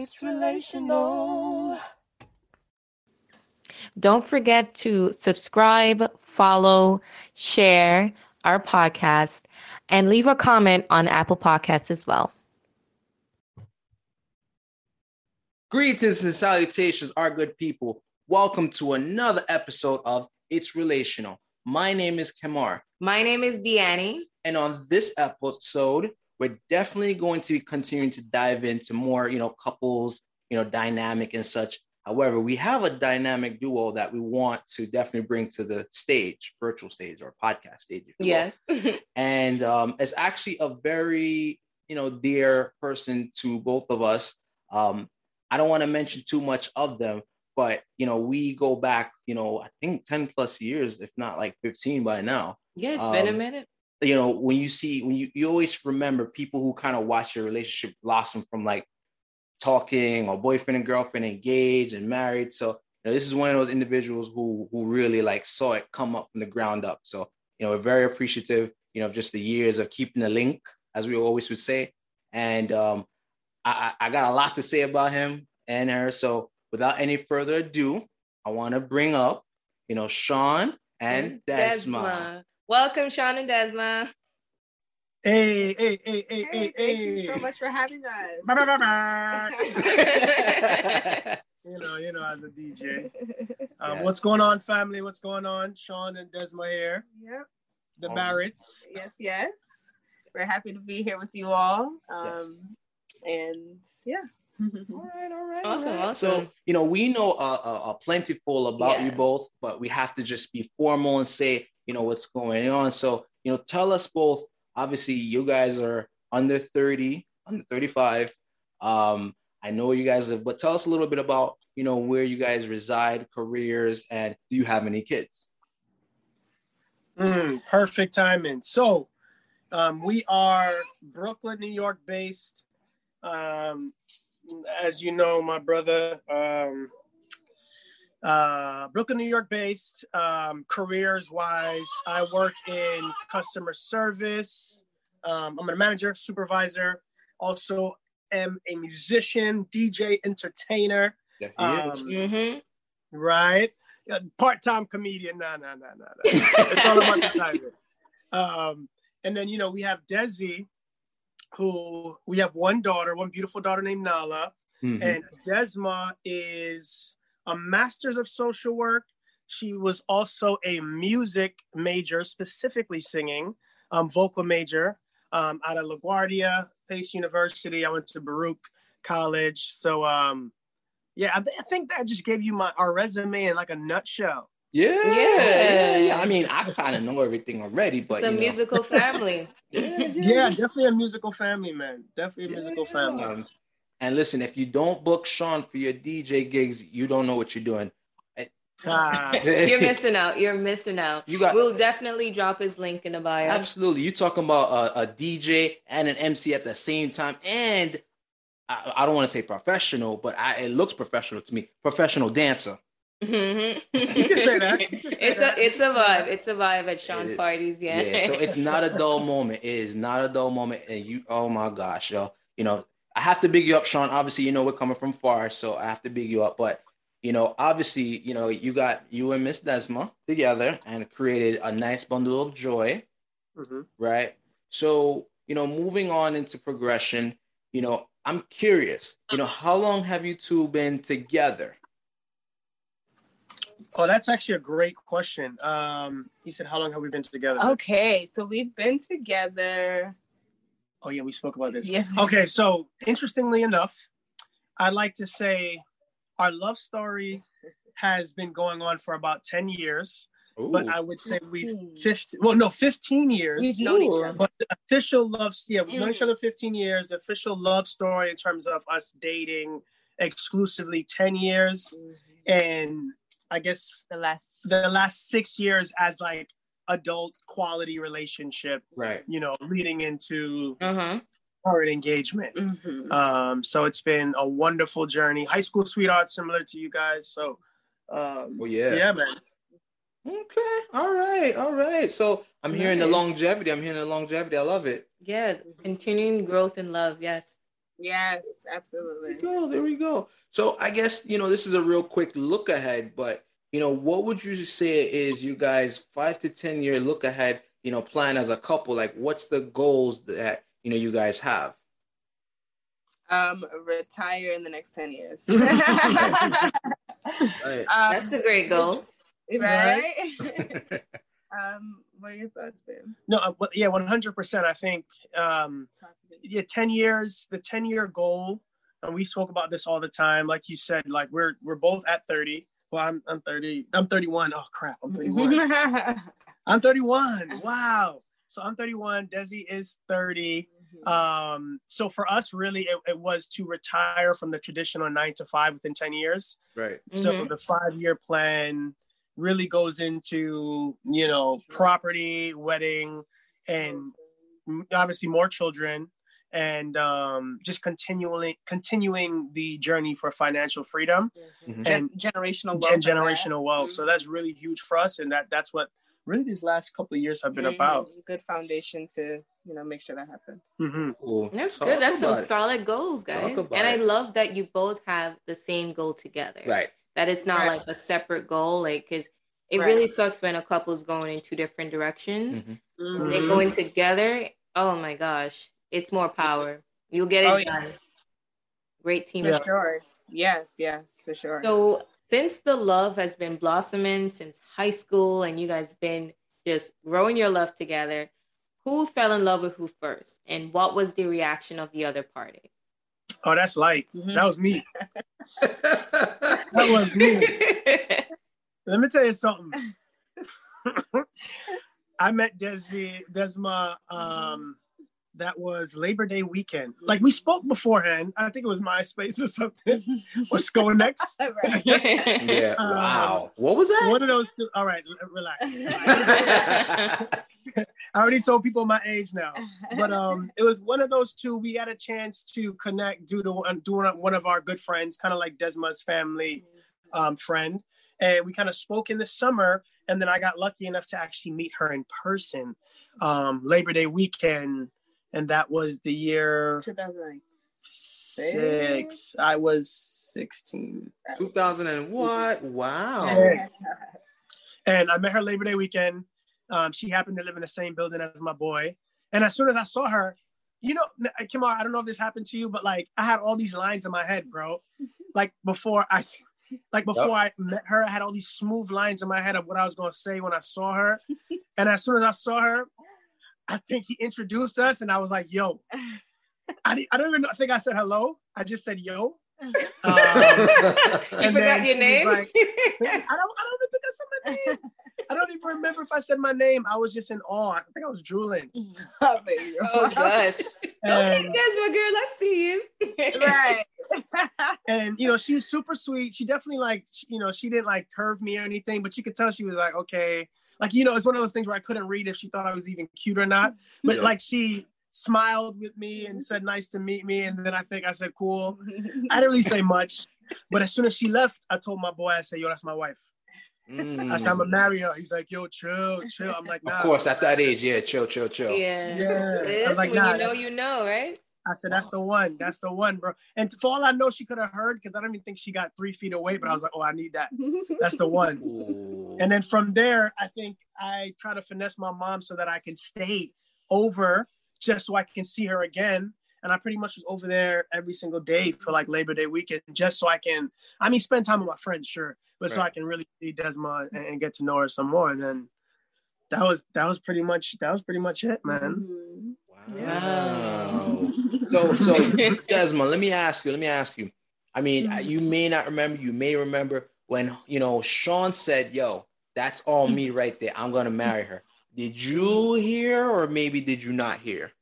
it's relational. Don't forget to subscribe, follow, share our podcast, and leave a comment on Apple Podcasts as well. Greetings and salutations, our good people. Welcome to another episode of It's Relational. My name is Kamar. My name is Deannie. And on this episode, we're definitely going to be continuing to dive into more, you know, couples, you know, dynamic and such. However, we have a dynamic duo that we want to definitely bring to the stage, virtual stage or podcast stage. Yes. and um, it's actually a very, you know, dear person to both of us. Um, I don't want to mention too much of them, but you know, we go back, you know, I think 10 plus years, if not like 15 by now. Yeah, it's um, been a um, minute. You know, when you see when you you always remember people who kind of watch your relationship blossom from like talking or boyfriend and girlfriend engaged and married. So you know, this is one of those individuals who who really like saw it come up from the ground up. So you know, we're very appreciative, you know, of just the years of keeping the link, as we always would say. And um, I, I got a lot to say about him and her. So without any further ado, I want to bring up, you know, Sean and Desma. Desma. Welcome, Sean and Desma. Hey, hey, hey, hey, hey, hey. Thank you so much for having us. you know, you know, as a DJ. Um, yes. What's going on, family? What's going on? Sean and Desma here. Yep. The Barretts. Yes, yes. We're happy to be here with you all. Um, yes. And yeah. All right, all right. Awesome, all right. awesome. So, you know, we know a, a, a plentiful about yeah. you both, but we have to just be formal and say, you know, what's going on. So, you know, tell us both. Obviously, you guys are under 30, under 35. Um, I know you guys have, but tell us a little bit about, you know, where you guys reside, careers, and do you have any kids? Mm, perfect timing. So, um, we are Brooklyn, New York based. Um, as you know, my brother, um, uh, Brooklyn, New York based. Um, careers wise, I work in customer service. Um, I'm a manager, supervisor. Also, am a musician, DJ, entertainer. Um, mm-hmm. Right, part-time comedian. No, no, no, no, no. It's all about the timing. Um, and then you know we have Desi, who we have one daughter, one beautiful daughter named Nala, mm-hmm. and Desma is a master's of social work. She was also a music major, specifically singing, um, vocal major um, out of LaGuardia, Pace University. I went to Baruch College. So, um, yeah, I, th- I think that just gave you my our resume in like a nutshell. Yeah, yeah, yeah. I mean, I kind of know everything already, but it's a musical family. yeah, yeah, yeah, definitely a musical family, man. Definitely a yeah, musical family. Um, and listen, if you don't book Sean for your DJ gigs, you don't know what you're doing. Ah. You're missing out. You're missing out. You got. We'll definitely drop his link in the bio. Absolutely. You talking about a, a DJ and an MC at the same time, and I, I don't want to say professional, but I, it looks professional to me. Professional dancer. Mm-hmm. you can say that. Say it's that. a it's a vibe. It's a vibe at Sean's parties. Yeah. Yeah. So it's not a dull moment. It is not a dull moment, and you. Oh my gosh, yo. You know, I have to big you up, Sean. Obviously, you know we're coming from far, so I have to big you up. But you know, obviously, you know, you got you and Miss Desma together and created a nice bundle of joy, mm-hmm. right? So, you know, moving on into progression, you know, I'm curious, you know, how long have you two been together? Oh, that's actually a great question. Um, he said, "How long have we been together?" Okay, so we've been together. Oh yeah, we spoke about this. Yes. Okay, so interestingly enough, I'd like to say our love story has been going on for about ten years. Ooh. But I would say we've 15, well, no, 15 years. We've known each other. But the official love, yeah, we've mm. known each other 15 years. The official love story in terms of us dating exclusively 10 years. Mm-hmm. And I guess the last the last six years as like adult quality relationship, right? You know, leading into uh-huh. current engagement. Mm-hmm. Um, so it's been a wonderful journey. High school sweetheart, similar to you guys. So, um, well, yeah, yeah, man. Okay. All right. All right. So I'm hearing the longevity. I'm hearing the longevity. I love it. Yeah, continuing growth in love. Yes. Yes, There absolutely. we go. There we go. So I guess you know this is a real quick look ahead, but you know what would you say is you guys five to ten year look ahead? You know, plan as a couple. Like, what's the goals that you know you guys have? Um, retire in the next ten years. Right. Um, That's a great goal. right? um, what are your thoughts, babe? No, uh, but yeah, one hundred percent. I think um, yeah, ten years, the ten year goal, and we spoke about this all the time. Like you said, like we're we're both at thirty. Well, I'm I'm thirty. I'm thirty one. Oh crap, I'm thirty one. I'm thirty one. Wow. So I'm thirty one. Desi is thirty. Um, so for us, really, it, it was to retire from the traditional nine to five within ten years. right. So Mhm. the five year plan really goes into you know property, wedding, and obviously more children, and um, just continually continuing the journey for financial freedom Mhm. Gen- generational wealth. and generational wealth. So Mhm. that's really huge for us, and that that's what really these last couple of years have been Mhm. about. Good foundation to you know make sure that happens. hmm That's Talk good. That's some it. solid goals, guys. about And I it. love that you both have the same goal together. Right. That it's not Right. like a separate goal, like because it Right. really sucks when a couple's going in two different directions. Mhm. Mhm. They're going together. Oh my gosh, it's more power. You'll get it Oh, yeah. done. Great team. For sure. Yes, yes, for sure. So since the love has been blossoming since high school and you guys been just growing your love together, who fell in love with who first? And what was the reaction of the other party? Oh, that's light. Mhm. That was me. That was me. Let me tell you something. I met Desi Desma. Um, that was Labor Day weekend. Like we spoke beforehand. I think it was MySpace or something. What's going next? yeah. Um, Wow. What was that? One of those two. All right, relax. I already told people my age now. But um, it was one of those two. We had a chance to connect due to doing one of our good friends, kind of like Desma's family um, friend, and we kind of spoke in the summer. And then I got lucky enough to actually meet her in person, um, Labor Day weekend, and that was the year 2006. six. I was sixteen. 2000 and what? Wow. Yeah. And I met her Labor Day weekend. Um, she happened to live in the same building as my boy. And as soon as I saw her, you know, Kimar, I don't know if this happened to you, but like I had all these lines in my head, bro. Like before I, like before I met her, I had all these smooth lines in my head of what I was gonna say when I saw her. And as soon as I saw her, I think he introduced us, and I was like, "Yo." I, I don't even know, think I said hello. I just said yo. Um, you forgot your name? like- I don't. I don't even think I said my name. I don't even remember if I said my name. I was just in awe. I think I was drooling. oh, baby. oh gosh. okay, And, that's my girl. Let's see you. right. and you know, she was super sweet. She definitely like, you know, she didn't like curve me or anything, but you could tell she was like, okay, like you know, it's one of those things where I couldn't read if she thought I was even cute or not. But Yeah. like she smiled with me and said, "Nice to meet me," and then I think I said, "Cool." I didn't really say much, but as soon as she left, I told my boy, I said, "Yo, that's my wife." I said, "I'm gonna marry her." He's like, "Yo, chill, chill." I'm like, "Nah." Mm. Of course, at that age, yeah, chill, chill, chill. Yeah. Yeah. It I was like, when nah, you know, you know, right? I said, "That's the one. That's the one, bro." And for all I know, she could have heard because I don't even think she got three feet away. But I was like, "Oh, I need that. That's the one." Ooh. And then from there, I think I try to finesse my mom so that I can stay over just so I can see her again. And I pretty much was over there every single day for like Labor Day weekend, just so I can, I mean, spend time with my friends, sure, but so I can really see Desma and, and get to know her some more. And then that was that was pretty much that was pretty much it, man. Mhm. Wow. So, so Desmond, let me ask you. Let me ask you. I mean, Mhm. you may not remember. You may remember when you know Sean said, "Yo, that's all me right there. I'm gonna marry her." Did you hear, or maybe did you not hear?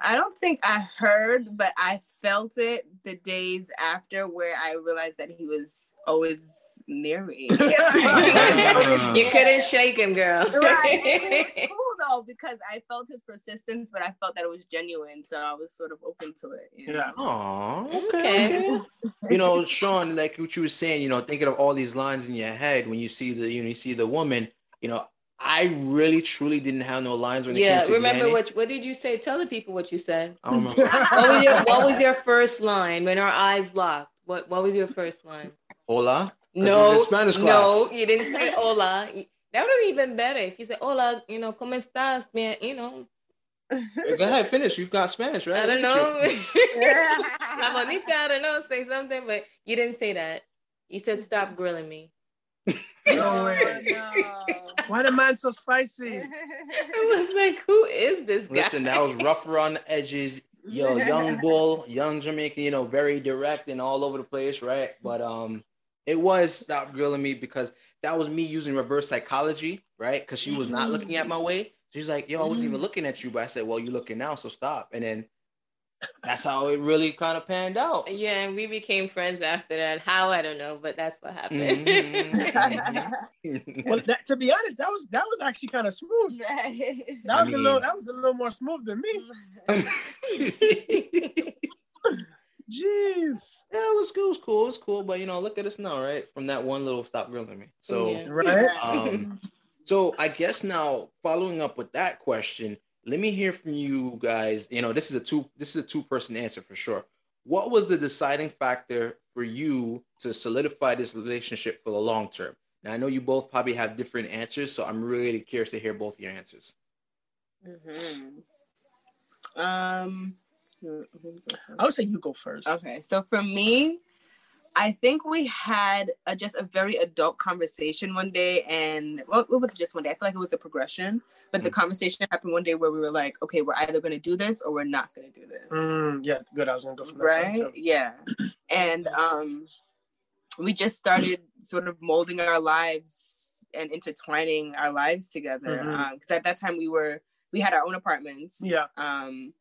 I don't think I heard, but I felt it the days after where I realized that he was always near me. you couldn't shake him, girl. right. It was cool though because I felt his persistence, but I felt that it was genuine, so I was sort of open to it. you know? Yeah. Oh, Okay. okay. okay. you know, Sean, like what you were saying, you know, thinking of all these lines in your head when you see the, you know, you see the woman. you know, I really truly didn't have no lines when it Yeah, came to remember Danny. what what did you say? Tell the people what you said. I don't remember. What was your what was your first line when our eyes locked? What what was your first line? Hola. No, in Spanish no, you didn't say hola. That would have been even better if you said hola. You know, cómo estás, man? You know, Go ahead, finish. You've got Spanish, right? I don't know. La bonita, I don't know. Say something, but you didn't say that. You said stop grilling me. No way. Why the man so spicy? I was like, who is this guy? Listen, that was rough around the edges. Yo, young bull, young Jamaican, you know, very direct and all over the place, right? But um, it was stop grilling me because that was me using reverse psychology, right? Because she was not looking at my mm-hmm. way. She's like, "Yo, I wasn't even mm-hmm. looking at you," but I said, "Well, you're looking now, so stop." And then that's how it really kind of panned out. Yeah, and we became friends after that. How I don't know, but that's what happened. Mhm. Well, that, to be honest, that was that was actually kind of smooth. Right. That I was a little that was a little more smooth than me. Jeez. Yeah, it was cool. It was cool. It was cool. But you know, look at us now, right? From that one little stop grilling me. So, Yeah. Right? um, so I guess now following up with that question, let me hear from you guys. You know, this is a two this is a two person answer for sure. What was the deciding factor for you to solidify this relationship for the long term? Now I know you both probably have different answers, so I'm really curious to hear both your answers. Mhm. Um. I would say you go first. Okay, so for me, I think we had a, just a very adult conversation one day, and well, it wasn't just one day. I feel like it was a progression, but the Mm. conversation happened one day where we were like, okay, we're either going to do this or we're not going to do this, Mm, yeah, good. I was gonna go for that. right? too. Yeah, and um, we just started sort of molding our lives and intertwining our lives together. Because at that time we were we had our own apartments. Yeah. Um,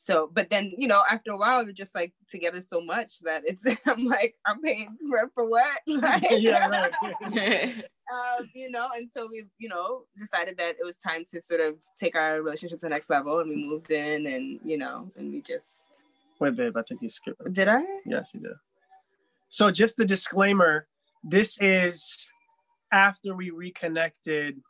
so, but then you know, after a while, we're just like together so much that it's I'm like, I'm paying rent for what? Like, yeah, right. um, you know, and so we, you know, decided that it was time to sort of take our relationship to the next level, and we moved in, and you know, and we just Wait, babe, I think you skipped it. did I? Yes, you did. So just the disclaimer, this is after we reconnected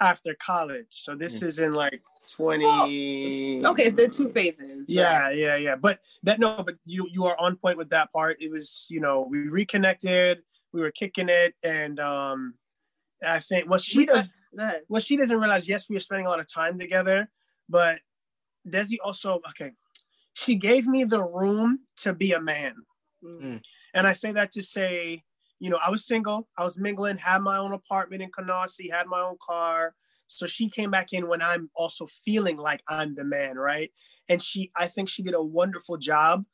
after college. So this is in like 20 Okay, the two phases. Yeah, right? yeah, yeah. But that no, but you you are on point with that part. It was, you know, we reconnected, we were kicking it, and um I think what she We does ahead. what she doesn't realize, yes, we were spending a lot of time together, but Desi also okay. She gave me the room to be a man. Mm. And I say that to say, you know, I was single, I was mingling, had my own apartment in Canarsie, had my own car. So she came back in when I'm also feeling like I'm the man, right? And she, I think she did a wonderful job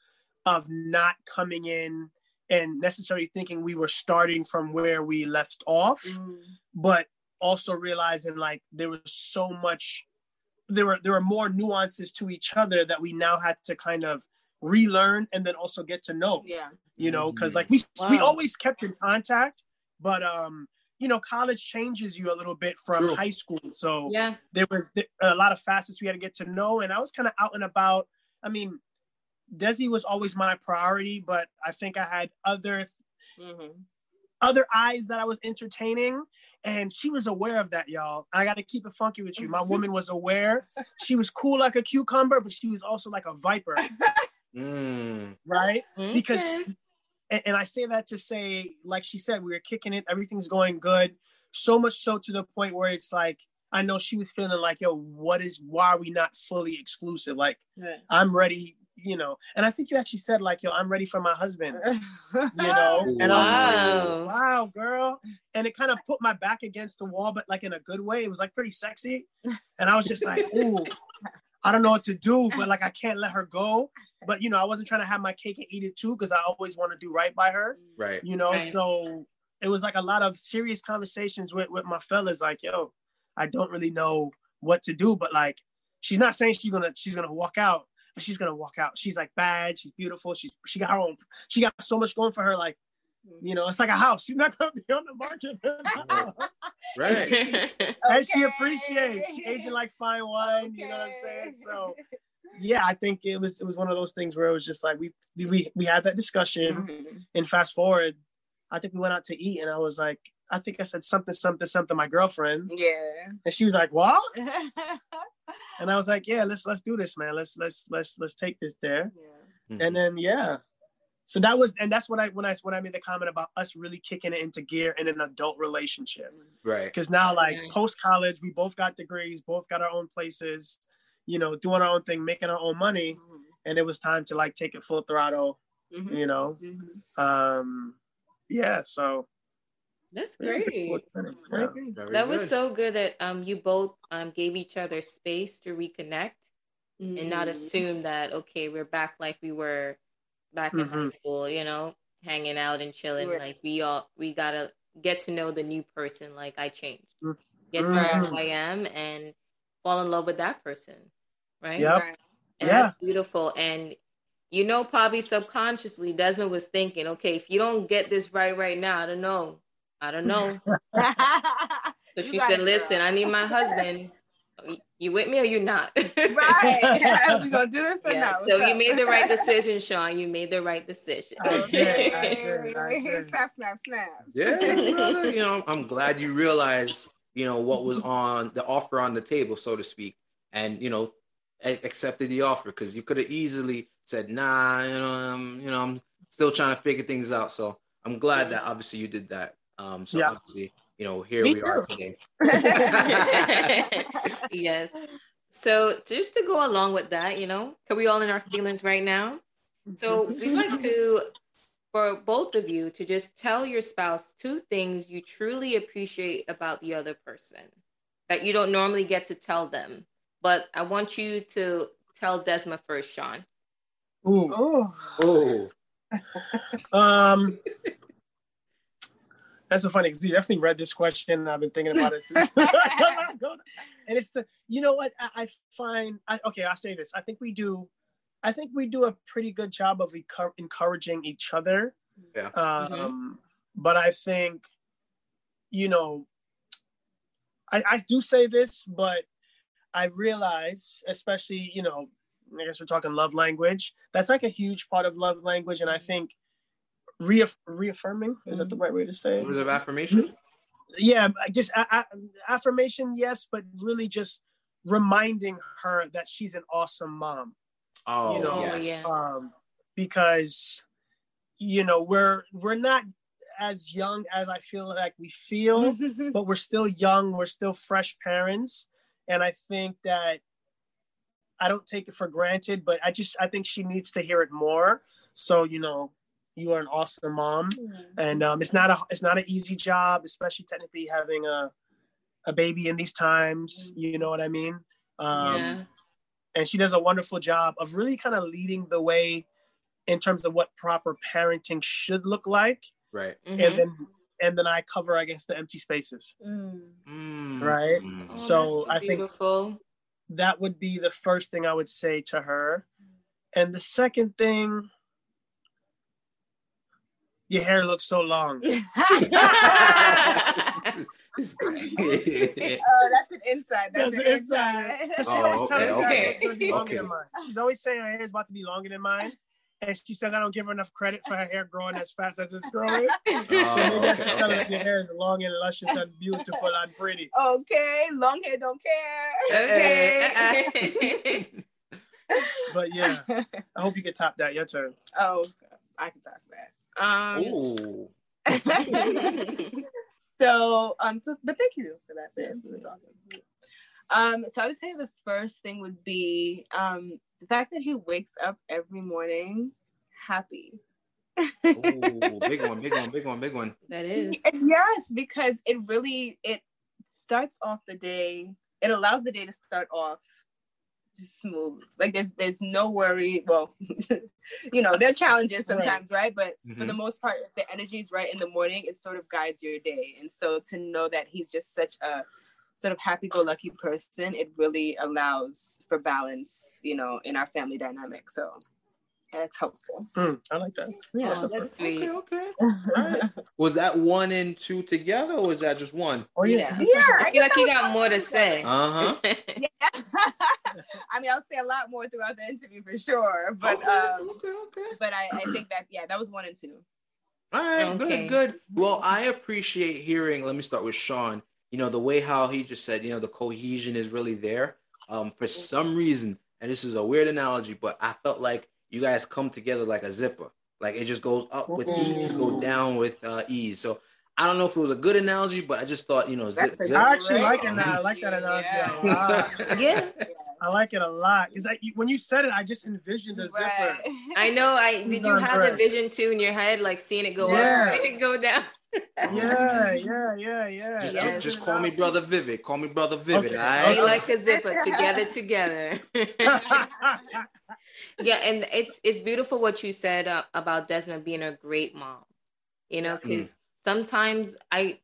of not coming in and necessarily thinking we were starting from where we left off, Mm. but also realizing like there was so much, there were there were more nuances to each other that we now had to kind of relearn and then also get to know Yeah. you know because Mhm. like we we always kept in contact but um you know college changes you a little bit from True. high school so yeah. there was a lot of facets we had to get to know and i was kind of out and about i mean desi was always my priority but i think i had other Mhm. other eyes that i was entertaining and she was aware of that y'all i got to keep it funky with you my woman was aware she was cool like a cucumber but she was also like a viper Mm. right because Okay. And, and I say that to say, like she said, we were kicking it, everything's going good. So much so to the point where it's like, I know she was feeling like, yo, what is why are we not fully exclusive? Like, Right. I'm ready, you know. And I think you actually said, like, yo, I'm ready for my husband, you know. And I was Wow. like, wow, girl. And it kind of put my back against the wall, but like in a good way. It was like pretty sexy. And I was just like, ooh, I don't know what to do, but like I can't let her go. But you know, I wasn't trying to have my cake and eat it too, because I always want to do right by her Right. you know Right. so it was like a lot of serious conversations with with my fellas like yo i don't really know what to do but like she's not saying she's gonna she's gonna walk out but she's gonna walk out she's like bad she's beautiful she's she got her own she got so much going for her like you know it's like a house she's not gonna be on the market Right. and she appreciates she aging like fine wine you know what i'm saying so yeah i think it was it was one of those things where it was just like we we we had that discussion Mhm. and fast forward I think we went out to eat, and I was like, I think I said something, something, something. My girlfriend, Yeah. and she was like, "What?" And I was like, "Yeah, let's let's do this, man. Let's let's let's let's take this there." yeah. Mhm. And then yeah, so that was, and that's what I when I when I made the comment about us really kicking it into gear in an adult relationship. right. Because now, like Yeah. post college, we both got degrees, both got our own places, you know, doing our own thing, making our own money, Mhm. and it was time to like take it full throttle, Mhm. you know. Mhm. Um, yeah, so That's great. I yeah. agree. Very That was so good that um you both um gave each other space to reconnect and not Mhm. assume that okay we're back like we were back in high Mhm. school you know hanging out and chilling Right. like we all we gotta get to know the new person like i changed get to know who i am and fall in love with that person right Yep. Right. and Yeah. that's beautiful and you know probably subconsciously desmond was thinking okay if you don't get this right right now i don't know i don't know so You she said listen i need my husband you with me or you not right. we gonna do this or Yeah, not? so What's you made the right decision, Sean. You made the right decision. I I Okay. did, I did. Snap, snap, snaps. Yeah, brother. You know, I'm glad you realized, you know, what was on the offer on the table, so to speak, and you know, accepted the offer because you could have easily said, "Nah, you know, I'm, you know, I'm still trying to figure things out." So I'm glad that obviously you did that. Um, so Yeah. obviously, you know, here Me we are today. yes. So just to go along with that, you know, are we all in our feelings right now? So we want to, for both of you, to just tell your spouse two things you truly appreciate about the other person that you don't normally get to tell them. But I want you to tell Desma first, Sean. Ooh. Oh. Oh, Um, that's so funny because you definitely read this question. I've been thinking about it since. and it's the, you know what I, I find. I, okay, I'll say this. I think we do. I think we do a pretty good job of encour- encouraging each other. Yeah. Um, But I think, you know, I, I do say this, but I realize, especially, you know, I guess we're talking love language. That's like a huge part of love language, and I think reaff- reaffirming is that the right way to say it? words of affirmation. yeah just a- a- affirmation yes but really just reminding her that she's an awesome mom Oh, You know, yes. yeah. um because you know we're we're not as young as i feel like we feel but we're still young we're still fresh parents and i think that i don't take it for granted but i just i think she needs to hear it more so you know you are an awesome mom and um, it's not a it's not an easy job, especially technically having a a baby in these times. You know what I mean? Um, yeah. And she does a wonderful job of really kind of leading the way in terms of what proper parenting should look like, Right. Mhm. and then and then I cover, I guess, the empty spaces. Mm. Mm. Right. Mm. Oh, so that's I think- That would be the first thing I would say to her, and the second thing. Your hair looks so long. Oh, that's an inside. That's, That's an an inside. inside. She Oh, always tells okay, okay, it's longer okay. than mine. She's always saying her hair is about to be longer than mine. And she says I don't give her enough credit for her hair growing as fast as it's growing. Oh, so maybe okay, okay. that your hair is long and luscious and beautiful and pretty. Okay, long hair don't care. Okay. But yeah, I hope you can top that. Your turn. oh, I can talk that. Um, Ooh. so um, so but thank you for that, man. That's awesome. Um, so I would say the first thing would be um the fact that he wakes up every morning happy. Ooh, big one, big one, big one, big one. that is. yes because it really it starts off the day it allows the day to start off just smooth. Like there's there's no worry. Well you know there are challenges sometimes right, but for the mm-hmm. most part if the energy is right in the morning it sort of guides your day. And so to know that he's just such a sort of happy-go-lucky person it really allows for balance you know in our family dynamic. So that's helpful Hmm, I like that. yeah Oh, that's sweet. Okay, okay. Alright. Was that one and two together, or was that just one? Oh Yeah. yeah. yeah I feel like you got more to say. Uh huh. yeah. I mean, I'll say a lot more throughout the interview for sure, but okay, um, okay, okay. but I, I think that yeah, that was one and two. All right, Okay. good, good. Well, I appreciate hearing. Let me start with Sean. You know the way how he just said, you know, the cohesion is really there. Um, for some reason, and this is a weird analogy, but I felt like you guys come together like a zipper. Like it just goes up with ease, go Mm. down with uh, ease. So I don't know if it was a good analogy, but I just thought, you know, zip, zip. I actually like it now. I like that analogy Yeah. a lot. Yeah. I like it a lot. Is that when you said it, I just envisioned a zipper. Right. I know. I did. You have the vision too in your head, like seeing it go Yeah. up, seeing it go down. Yeah, yeah, yeah, yeah. Just, Yeah. just, just call me brother Vivid. Call me brother Vivid. Okay. all Be right? Okay. like a zipper, together, together. yeah, and it's it's beautiful what you said uh, about Desmond being a great mom. You know, because sometimes I,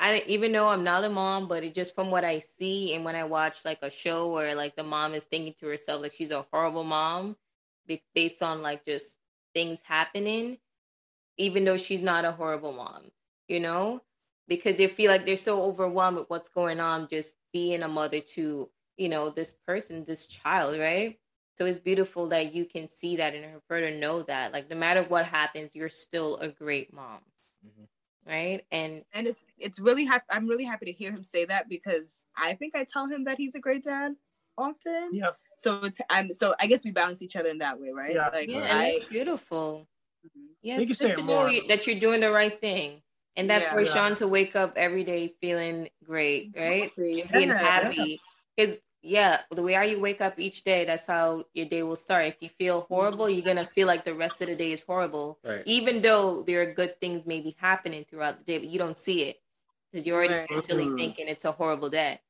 I even though I'm not a mom, but it just from what I see and when I watch like a show where like the mom is thinking to herself like she's a horrible mom, based on like just things happening, even though she's not a horrible mom. You know, because they feel like they're so overwhelmed with what's going on, just being a mother to you know this person, this child, right? So it's beautiful that you can see that and her to know that, like, no matter what happens, you're still a great mom, Mhm. right? And and it's it's really happy. I'm really happy to hear him say that because I think I tell him that he's a great dad often. yeah. So it's I'm so I guess we balance each other in that way, right? Yeah. Like yeah, and I that's beautiful. Yes, You can say good it to more. that you're doing the right thing, and that Yeah. for Yeah. Sean to wake up every day feeling great, right? Exactly. being happy. Because yeah, the way how you wake up each day, that's how your day will start. If you feel horrible, you're gonna feel like the rest of the day is horrible, Right. even though there are good things maybe happening throughout the day, but you don't see it because you're already Right. mentally Mhm. thinking it's a horrible day.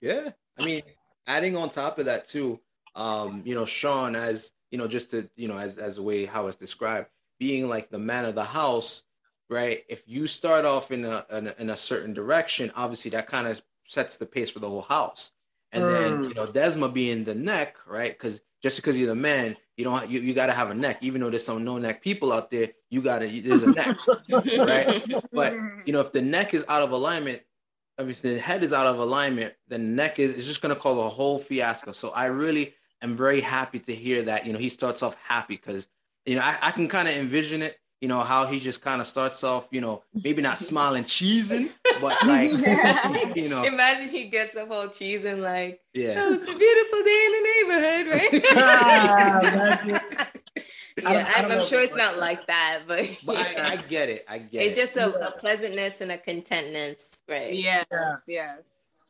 Yeah, I mean, adding on top of that too, um, you know, Sean as you know, just to you know, as as the way how it's described, being like the man of the house, right? If you start off in a in a, in a certain direction, obviously that kind of sets the pace for the whole house. And then Mm. you know, Desma being the neck, right? Because just because you're the man, you don't you, you got to have a neck. Even though there's some no neck people out there, you got to there's a neck. Right. But you know, if the neck is out of alignment, I mean, if the head is out of alignment, the neck is it's just gonna cause a whole fiasco. So I really am very happy to hear that. You know, he starts off happy because you know I, I can kind of envision it. You know how he just kind of starts off. You know, maybe not smiling, cheesing, but like you know, Imagine he gets the whole cheese and like, yeah. oh, it's a beautiful day in the neighborhood, right? yeah, I don't- I I'm, I'm sure it's it's not like like that, but, But I, I get it. I get it. it's it. just a, a pleasantness and a contentness, right? yes, Yeah. yes.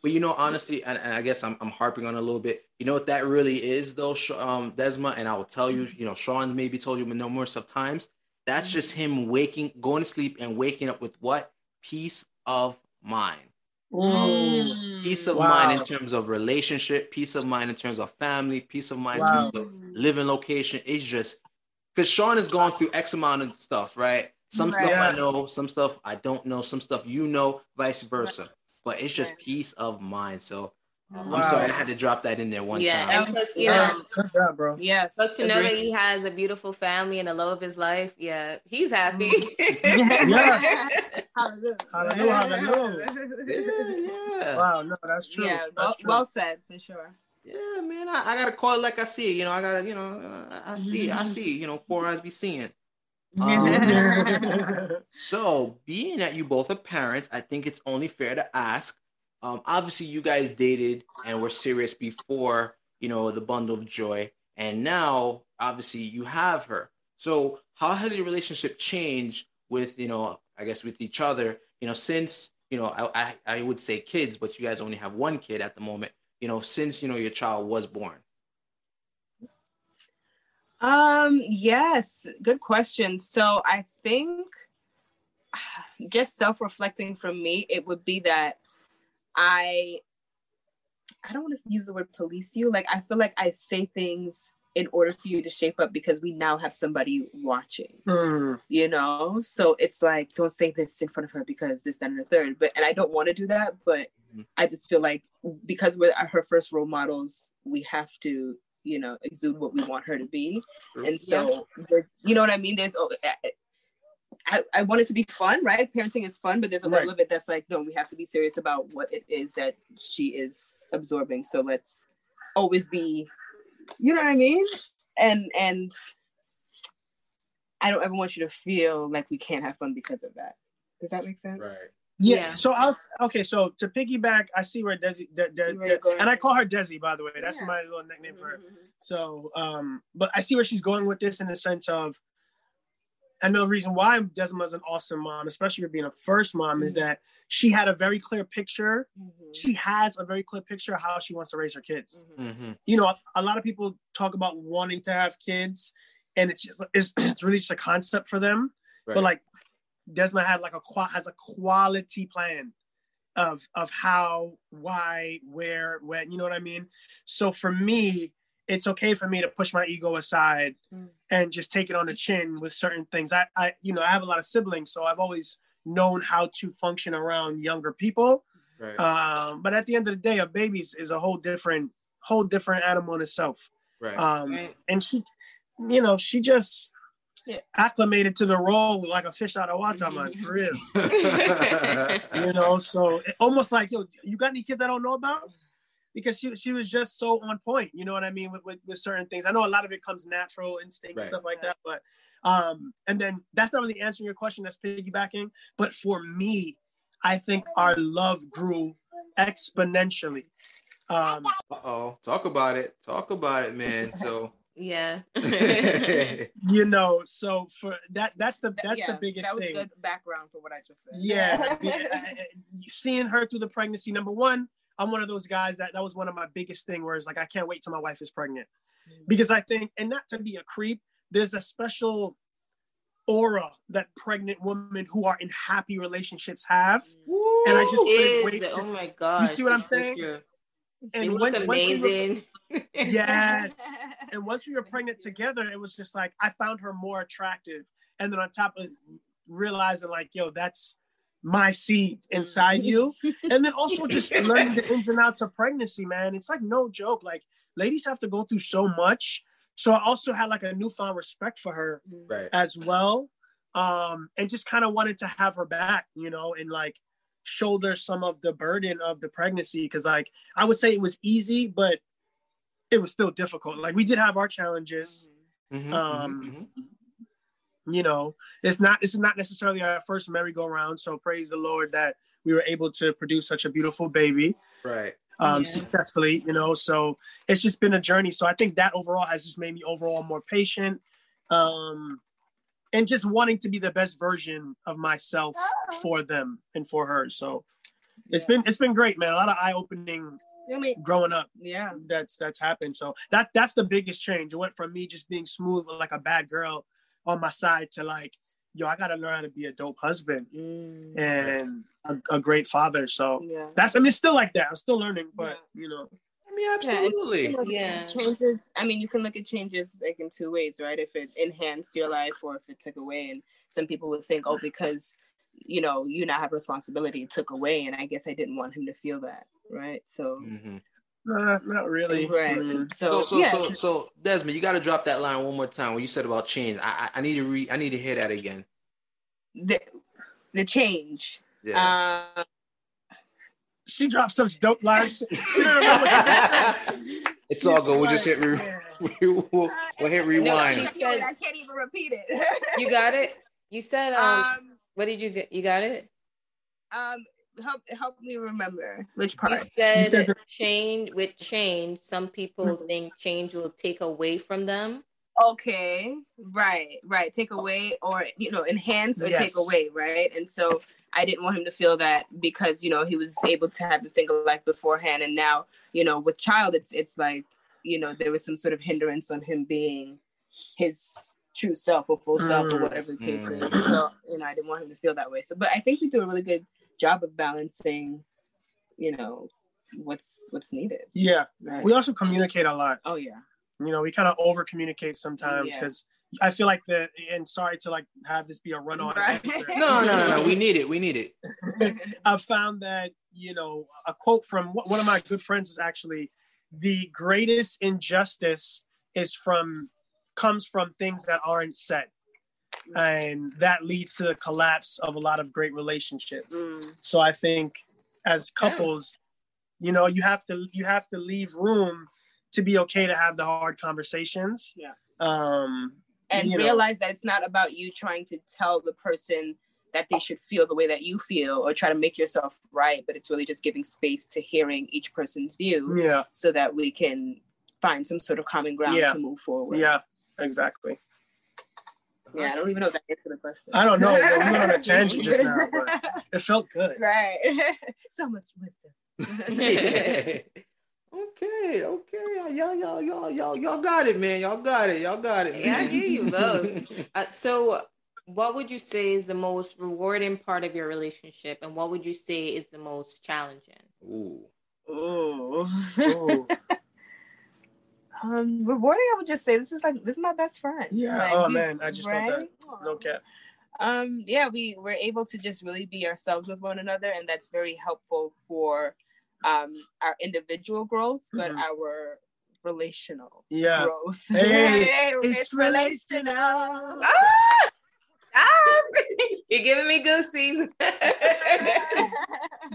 But you know, honestly, and, and I guess I'm, I'm harping on a little bit. You know what that really is, though, um, Desma, and I will tell you. You know, Sean's maybe told you numerous of times. That's just him waking, going to sleep, and waking up with what peace of mind. Mm. Peace of Wow. mind in terms of relationship, peace of mind in terms of family, peace of mind Wow. in terms of living location. It's just because Sean is going through X amount of stuff, right? Some stuff I know, some stuff I don't know, some stuff you know, vice versa. But it's just Right. peace of mind. So Wow. I'm sorry I had to drop that in there one yeah, time. and plus, you Yeah. know, Good job, bro. Yes. plus to know that he has a beautiful family and the love of his life, yeah, he's happy. Yeah. Hallelujah. Hallelujah, hallelujah. Yeah, yeah. Wow, no, that's true. Yeah, well, true. well said for sure. Yeah, man. I, I gotta call it like I see it. You know, I gotta, you know, uh, I see, I see. You know, four eyes be seeing. Um, So, being that you both are parents, I think it's only fair to ask. Um, obviously, you guys dated and were serious before, you know, the bundle of joy, and now, obviously, you have her. So, how has your relationship changed with, you know, I guess with each other, you know, since, you know, I, I, I would say kids, but you guys only have one kid at the moment, you know, since, you know, your child was born? Um, yes, good question. So I think just self-reflecting from me, it would be that I I don't want to use the word police you. Like I feel like I say things in order for you to shape up because we now have somebody watching, Mm. you know? So it's like, don't say this in front of her because this, that, and the third. But and I don't want to do that, but Mhm. I just feel like because we're her first role models, we have to, you know, exude what we want her to be and so there- you know what i mean there's oh, I, I want it to be fun right parenting is fun but there's a Right. little bit that's like no we have to be serious about what it is that she is absorbing so let's always be you know what i mean and and I don't ever want you to feel like we can't have fun because of that. Does that make sense? Right. Yeah. Yeah. So I'll okay. So to piggyback, I see where Desi, De, De, De- and I call her Desi, by the way. That's Yeah. my little nickname for her. Mhm. So, um, but I see where she's going with this in the sense of, I know the reason why Desma's an awesome mom, especially for being a first mom, is Mhm. that she had a very clear picture. Mhm. She has a very clear picture of how she wants to raise her kids. Mhm. Mm-hmm. You know, a lot of people talk about wanting to have kids, and it's just it's, it's really just a concept for them. But like Desma had like a qua- has a quality plan of of how, why, where, when. You know what I mean? So for me, it's okay for me to push my ego aside Mm. and just take it on the chin with certain things. I, I, you know, I have a lot of siblings, so I've always known how to function around younger people. right. Um, but at the end of the day, a baby is- is a whole different, whole different animal in itself. right. Um, Right. and she, you know, she just Yeah. acclimated to the role like a fish out of water, man, for real. You know, so almost like, yo, you got any kids I don't know about? Because she she was just so on point, you know what I mean, with, with, with certain things. I know a lot of it comes natural instinct Right. and stuff like that, but um, and then that's not really answering your question, that's piggybacking. But for me, I think our love grew exponentially. Um, Uh-oh. Talk about it. Talk about it, man. So Yeah. you know, so for that that's the that's Yeah, the biggest That was thing. good background for what I just said. Yeah, the- uh, seeing her through the pregnancy. Number one, I'm one of those guys that that was one of my biggest thing. Where it's like I can't wait till my wife is pregnant, mm-hmm. because I think, and not to be a creep, there's a special aura that pregnant women who are in happy relationships have. Mm-hmm. And I just couldn't Is. wait to- Oh my god. You see what I'm saying? You And look when, once we were- amazing. yes, and once we were pregnant together, it was just like I found her more attractive. And then on top of realizing, like, yo, that's my seed inside you. And then also just learning the ins and outs of pregnancy, man. It's like no joke. Like, ladies have to go through so much. So I also had like a newfound respect for her right. as well. Um, and just kind of wanted to have her back, you know, and like shoulder some of the burden of the pregnancy. Cause like I would say it was easy, but it was still difficult. Like we did have our challenges. Mhm, Um, mhm, mhm. You know, it's not this is not necessarily our first merry-go-round. So praise the Lord that we were able to produce such a beautiful baby Right. um, Yeah. successfully, you know. So it's just been a journey. So I think that overall has just made me overall more patient, um, and just wanting to be the best version of myself for them and for her. So it's been it's been great, man. A lot of eye opening I mean, growing up. yeah. That's that's happened. So that that's the biggest change. It went from me just being smooth like a bad girl on my side to like, yo, I gotta learn how to be a dope husband Mm, and a, a great father. So yeah. that's I mean, it's still like that. I'm still learning, but you know. I mean, Yeah, absolutely. look, Yeah. Changes. I mean, you can look at changes like in two ways, right? If it enhanced your life or if it took away. And some people would think, oh, because you know you now have responsibility, it took away. And I guess I didn't want him to feel that, right? So, Mhm. Nah, not really. right. Mm. So, So, so, yeah. so, so, Desmond, you got to drop that line one more time. when you said about change. I, I, I need to read. I need to hear that again. the the change. Yeah. Uh, She dropped such dope lines. She don't remember what she said. it's all good. We'll just hit. Re- Yeah. we'll, we'll hit No, rewind. she said- I can't even repeat it. You got it? You said um, um, what did you get? You got it? um, help help me remember which You part. you said change with change, some people Mhm. think change will take away from them. Okay, right, right. Take away or you know enhance or take away, right? And so I didn't want him to feel that because you know he was able to have the single life beforehand, and now you know with child, it's it's like you know there was some sort of hindrance on him being his true self or full self or Mm. whatever the case Mm. is. So you know I didn't want him to feel that way. So, but I think we do a really good job of balancing, you know, what's what's needed. Yeah. Right. We also communicate a lot. oh yeah. You know, we kind of over communicate sometimes Yeah. because I feel like the and sorry to like have this be a run on. Right. No, no, no, no. We need it. We need it. I've found that, you know, a quote from one one of my good friends was actually the greatest injustice is from comes from things that aren't said. And that leads to the collapse of a lot of great relationships. Mm. So I think as couples, you know, you have to you have to leave room to be okay to have the hard conversations. Yeah. Um, and You know. realize that it's not about you trying to tell the person that they should feel the way that you feel or try to make yourself right, but it's really just giving space to hearing each person's view Yeah, so that we can find some sort of common ground Yeah. to move forward. yeah, exactly. Yeah, I don't even know if that answered the question. I don't know. We went on a tangent just now, but it felt good. right. so much wisdom. okay, okay, y'all, y'all, y'all, y'all, y'all got it, man. Y'all got it. Y'all got it. Yeah, I hear you both. Uh, so, what would you say is the most rewarding part of your relationship, and what would you say is the most challenging? Ooh. Ooh. Ooh. Um, rewarding. I would just say this is like this is my best friend. Yeah. Like, Oh we- man, I just thought that. Aw. No cap. Um, yeah, we were able to just really be ourselves with one another, and that's very helpful for um our individual growth, but Mhm. our relational Yeah. growth. Hey, it's, it's relational. Ah! Ah! You're giving me goosies.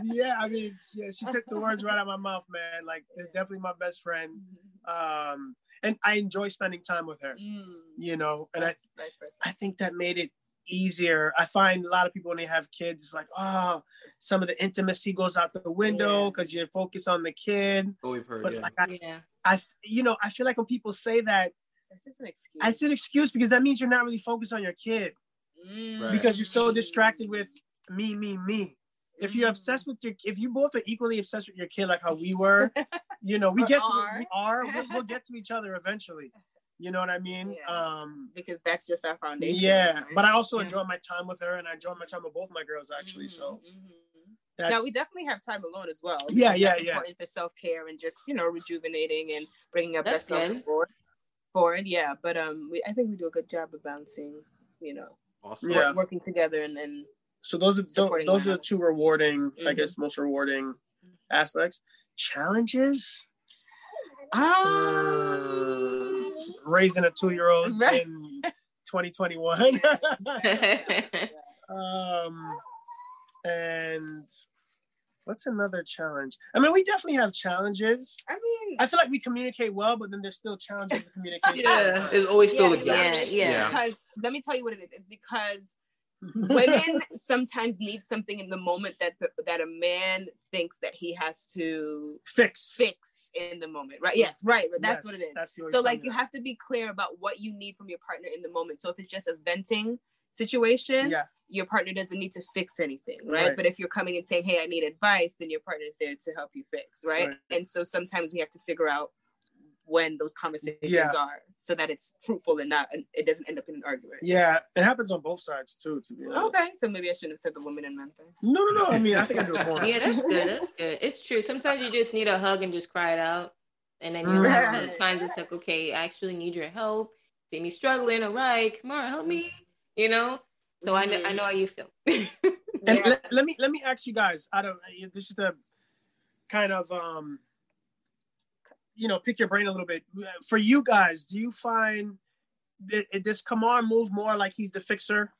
Yeah. I mean, yeah, she took the words right out of my mouth, man. Like, it's definitely my best friend. Um, and I enjoy spending time with her. Mm, You know, and I vice vice. I think that made it easier. I find a lot of people when they have kids, it's like, oh, some of the intimacy goes out the window Yeah. because you're focused on the kid. Oh, we've heard. But Yeah. like I, yeah. I, you know, I feel like when people say that, It's just an excuse. it's an excuse because that means you're not really focused on your kid Mm. Right. because you're so distracted with me, me, me. If you're Mm. obsessed with your, if you both are equally obsessed with your kid, like how we were, you know, we get to, are. we are, we'll, we'll get to each other eventually. You know what I mean? Yeah. Um, because that's just our foundation. yeah, right? but I also Yeah. enjoy my time with her, and I enjoy my time with both my girls actually. So Mhm, mhm. that's now we definitely have time alone as well. Yeah, yeah, that's yeah. Important for self care and just you know rejuvenating and bringing up That's best selves good. forward. Forward, yeah. But um, we I think we do a good job of balancing. You know, Awesome. Yeah. working together and and so those are those, those are the two rewarding, I Mhm. guess, most rewarding aspects. Challenges. um, Raising a two-year-old Right. in 2021. um, and what's another challenge? I mean, we definitely have challenges. I mean, I feel like we communicate well, but then there's still challenges with communication. Yeah, there's always still yeah, a yeah, gap. yeah. because let me tell you what it is. It's because women sometimes need something in the moment that the, that a man thinks that he has to fix. fix in the moment right yes right but that's what it Yes, is That's what so like saying you have to be clear about what you need from your partner in the moment so if it's just a venting situation Yeah. your partner doesn't need to fix anything right? Right. but if you're coming and saying hey i need advice then your partner is there to help you fix right, Right. and so sometimes we have to figure out when those conversations Yeah. are so that it's fruitful and not and it doesn't end up in an argument Yeah, it happens on both sides too. To be honest. okay so maybe i shouldn't have said the woman and man thing No, no, no. I mean, I think I do it more. Yeah, that's good. That's good. It's true. Sometimes you just need a hug and just cry it out. And then you're Right. like, sometimes it's like, okay, I actually need your help. See me struggling. All right, come on, help me. You know? So I know I mm-hmm. know how you feel. And Yeah. let, let me let me ask you guys. I don't. Eh, this is the kind of um, you know, pick your brain a little bit. For you guys, do you find that eh, does Kamar move more like he's the fixer?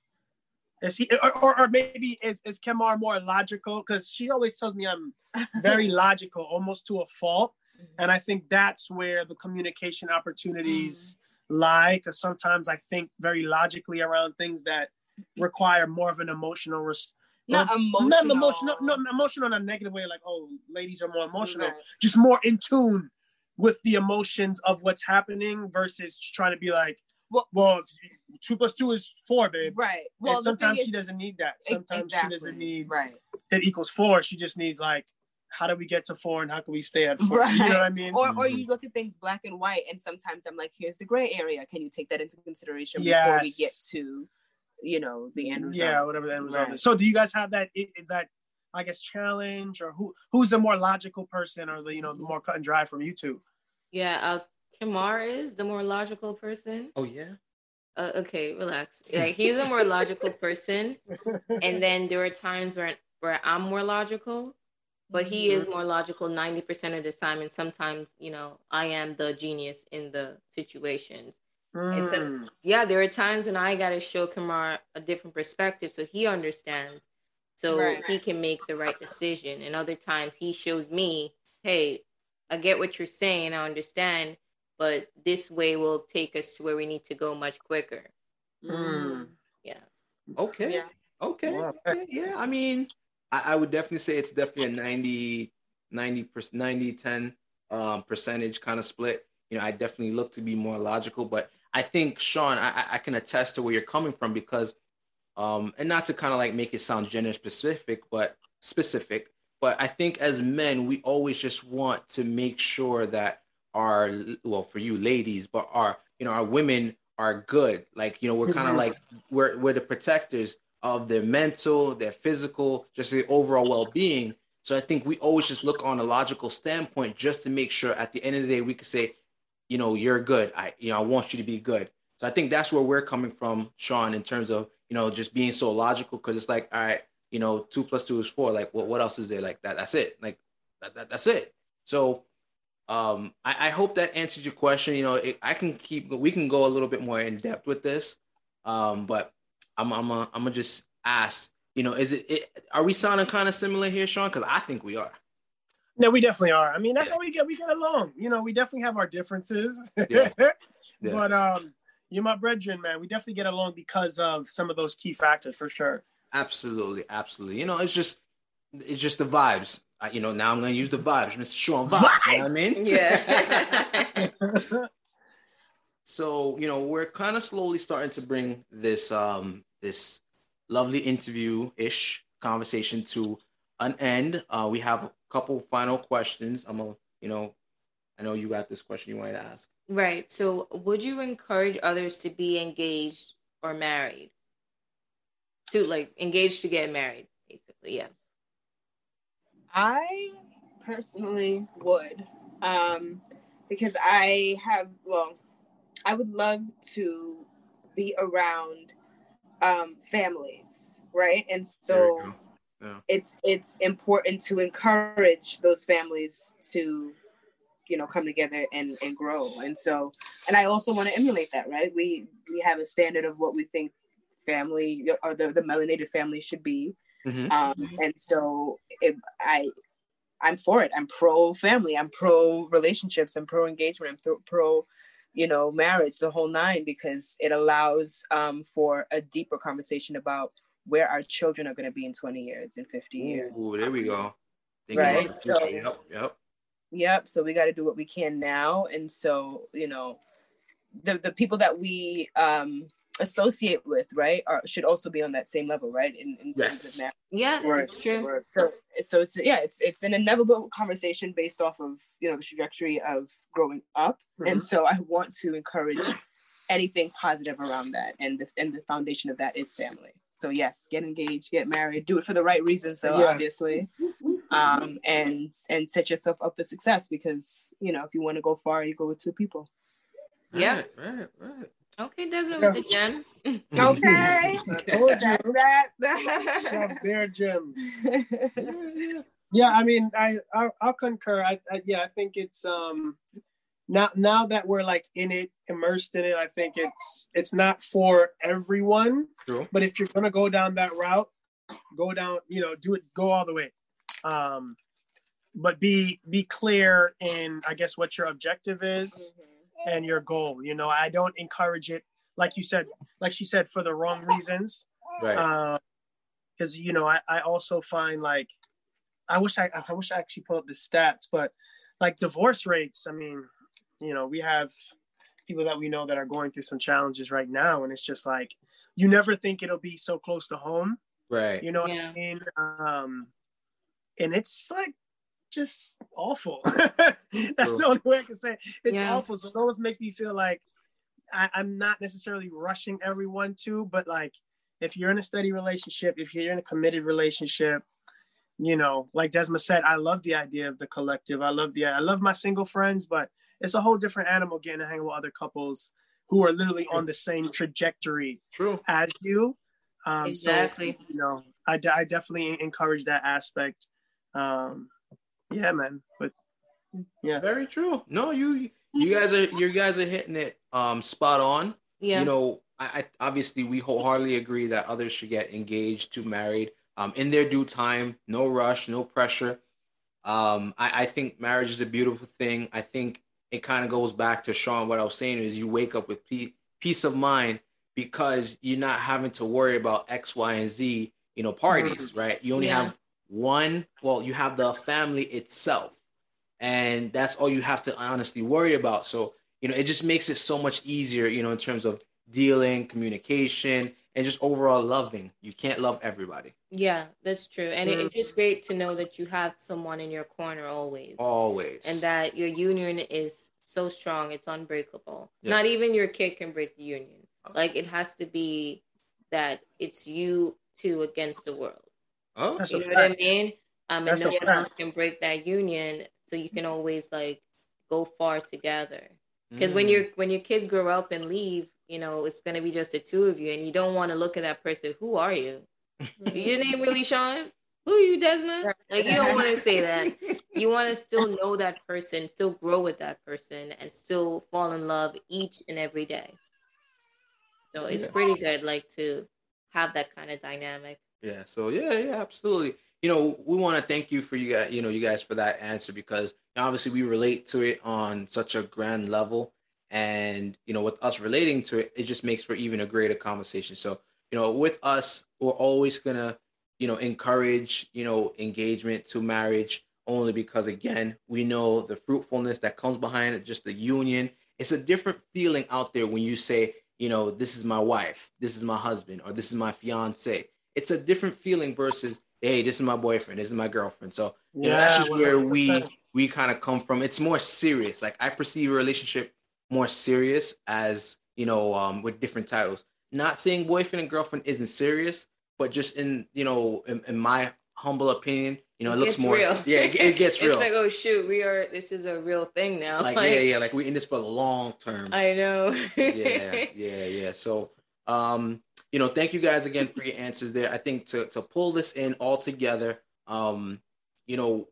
Is he, or, or, or maybe is, is Kamar more logical? Because she always tells me I'm very logical, almost to a fault. Mm-hmm. And I think that's where the communication opportunities lie. Because sometimes I think very logically around things that require more of an emotional res- not um, well, emotional not emotional, no, no, emotional in a negative way, like, oh, ladies are more emotional, Right. just more in tune with the emotions of what's happening versus trying to be like, Well- well, two plus two is four, babe. right Well, well and the thing sometimes is- she doesn't need that. Sometimes exactly. she doesn't need right it equals four. She just needs like, how do we get to four and how can we stay at four? Right. You know what I mean? or or Mhm. you look at things black and white and sometimes i'm like here's the gray area can you take that into consideration before we get to you know the end result yeah, whatever the end result Right. is. So, do you guys have that that I guess challenge, or who who's the more logical person, or the you know the more cut and dry from you two? yeah, uh Kamar is the more logical person. Oh yeah. Uh, okay, relax. Like he's a more logical person. And then there are times where where I'm more logical, but he is more logical 90% of the time and sometimes, you know, I am the genius in the situations. It's a- Mm. yeah, there are times when I gotta show Kamar a different perspective so he understands, so Right. he can make the right decision. And other times he shows me, hey, I get what you're saying, I understand, but this way will take us to where we need to go much quicker. Mm. Yeah. Okay. Yeah. Okay. Wow. okay. Yeah. I mean, I, I would definitely say it's definitely a 90, 90, 90 10 um, percentage kind of split. You know, I definitely look to be more logical, but I think Sean, I, I- can attest to where you're coming from because, um, and not to kind of like make it sound gender specific, but specific. But I think as men, we always just want to make sure that our, well, for you ladies, but our, you know, our women are good. Like, you know, we're kind of Mhm. like we're we're the protectors of their mental, their physical, just the overall well-being. So I think we always just look on a logical standpoint just to make sure at the end of the day we can say, you know, you're good. I you know, I want you to be good. So I think that's where we're coming from, Sean, in terms of, you know, just being so logical because it's like, all right, you know, two plus two is four. Like, what, what else is there? Like that, that's it. Like that, that that's it. So um I, I hope that answered your question. You know, it, I can keep we can go a little bit more in depth with this. Um, but I'm I'm a, I'm gonna just ask, you know, is it, it are we sounding kind of similar here, Sean? Because I think we are. No, we definitely are. I mean, that's how we get we get along. You know, we definitely have our differences. Yeah. Yeah. But um, you're my brethren, man. We definitely get along because of some of those key factors for sure. Absolutely, absolutely. You know, it's just it's just the vibes. I, you know, now I'm gonna use the vibes, Mr. Sean vibes. You know what I mean? Yeah. so you know we're kind of slowly starting to bring this um this lovely interview ish conversation to an end uh we have a couple final questions i'm gonna you know i know you got this question you wanted to ask right. So, would you encourage others to be engaged or married? To like engaged to get married, basically. Yeah. I personally would, um, because I have well, I would love to be around um, families, right? And so. Yeah. it's it's important to encourage those families to, you know, come together and and grow. And so, and I also want to emulate that, right? We we have a standard of what we think family or the the melanated family should be Mhm. um, and so if i i'm for it i'm pro family i'm pro relationships i'm pro engagement i'm pro you know marriage the whole nine because it allows um, for a deeper conversation about where our children are going to be in 20 years in 50 years. Ooh, there we go. Thinking about Right, so- yep yep. Yep. So we got to do what we can now, and so you know, the the people that we um associate with, right, are should also be on that same level, right? In, in terms Yes. of marriage. Yeah. Right. True. Right. So so it's yeah, it's it's an inevitable conversation based off of you know the trajectory of growing up, and Mhm. so I want to encourage anything positive around that, and this and the foundation of that is family. So yes, get engaged, get married, do it for the right reasons, though Yeah. obviously, um, and and set yourself up for success because you know if you want to go far, you go with two people. Yeah. right right, right. Okay, Desmond Yeah. with the gems. Okay, I told you. that Shove their gems. that. Yeah, I mean, I I'll, I'll concur. I, I yeah, I think it's um now now that we're like in it, immersed in it. I think it's it's not for everyone, True. but if you're gonna go down that route, go down. You know, do it. Go all the way. Um, but be be clear in I guess what your objective is and your goal. You know, I don't encourage it like you said, like she said, for the wrong reasons. right because you know I, I also find like I wish I I wish I actually pulled up the stats, but like divorce rates, I mean, you know, we have people that we know that are going through some challenges right now, and it's just like you never think it'll be so close to home, right you know Yeah. what I mean? Um, and it's like just awful. That's True. the only way I can say it. it's Yeah. awful. So it almost makes me feel like I, I'm not necessarily rushing everyone to, but like if you're in a steady relationship, if you're in a committed relationship, you know, like Desma said, I love the idea of the collective. I love the I love my single friends, but it's a whole different animal getting to hang with other couples who are literally on the same trajectory true as you. Um, Exactly. So, you know, I, I definitely encourage that aspect. Um, yeah, man. But yeah, very true no you you guys are you guys are hitting it um spot on Yeah. you know I, I obviously we wholeheartedly agree that others should get engaged to married um in their due time no rush no pressure um i i think marriage is a beautiful thing i think it kind of goes back to Sean. What I was saying is, you wake up with pe- peace of mind because you're not having to worry about X, Y, and Z. You know, parties, Mhm. right? You only Yeah. have one. Well, you have the family itself, and that's all you have to honestly worry about. So you know, it just makes it so much easier. You know, in terms of dealing, communication, and just overall loving. You can't love everybody Yeah, that's true. And it, it's just mm-hmm. great to know that you have someone in your corner always. always. And that your union is so strong, it's unbreakable. Not even your kid can break the union. Oh. Like it has to be that it's you two against the world. Oh, That's You a know what I mean? Um, and That's no one else can break that union, so you can always like go far together. Because Mm. when your when your kids grow up and leave, you know it's gonna be just the two of you, and you don't want to look at that person. Who are you? Your name really Sean? Who are you, Desmond? Like you don't want to say that. You want to still know that person, still grow with that person, and still fall in love each and every day. So it's Yeah. pretty good, like to have that kind of dynamic. Yeah. So yeah, yeah, absolutely. You know, we want to thank you for you guys, you know, you guys for that answer because obviously we relate to it on such a grand level, and you know, with us relating to it, it just makes for even a greater conversation. So you know, with us, we're always gonna, you know, encourage you know engagement to marriage only because again, we know the fruitfulness that comes behind it, just the union. It's a different feeling out there when you say, you know, this is my wife, this is my husband, or this is my fiance it's a different feeling versus hey this is my boyfriend this is my girlfriend so you know, that's just where we 100%. we kind of come from it's more serious like i perceive a relationship more serious as you know um with different titles not saying boyfriend and girlfriend isn't serious but just in you know in, in my humble opinion you know it, looks more real. yeah it, it gets real It's like, oh shoot, we are. This is a real thing now. like yeah yeah like we're in this for the long term I know. yeah, yeah, yeah. So, um, you know, thank you guys again for your answers there. I think to to pull this in all together, um, you know,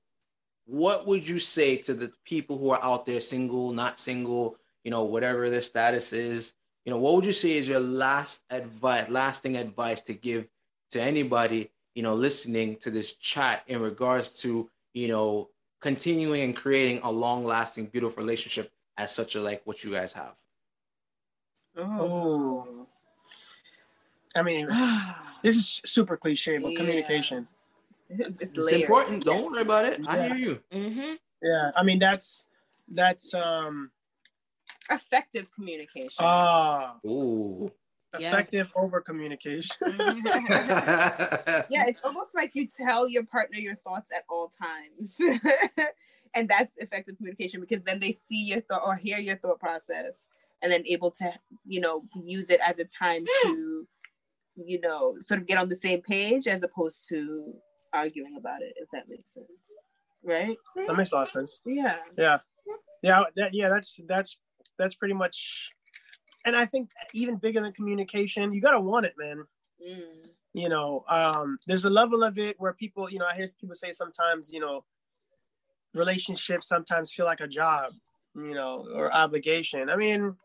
what would you say to the people who are out there, single, not single, you know, whatever their status is? You know, what would you say is your last advice, lasting advice to give to anybody, you know, listening to this chat in regards to, you know, continuing and creating a long lasting, beautiful relationship as such a like what you guys have? Oh. I mean, this is super cliche, but Yeah. communication. it's, it's It's important. Don't worry about it. I hear you. hmm Yeah, I mean that's that's um Effective communication. ah Ooh. Yeah. effective over communication. yeah, it's almost like you tell your partner your thoughts at all times. and that's effective communication because then they see your thought or hear your thought process and then able to, you know, use it as a time to, you know, sort of get on the same page as opposed to arguing about it, if that makes sense. Right? that makes a lot of sense. Yeah. Yeah, yeah, that yeah, that's that's that's pretty much. And I think even bigger than communication, you gotta want it, man. Mm. you know um there's a level of it where people you know i hear people say sometimes you know relationships sometimes feel like a job you know or obligation i mean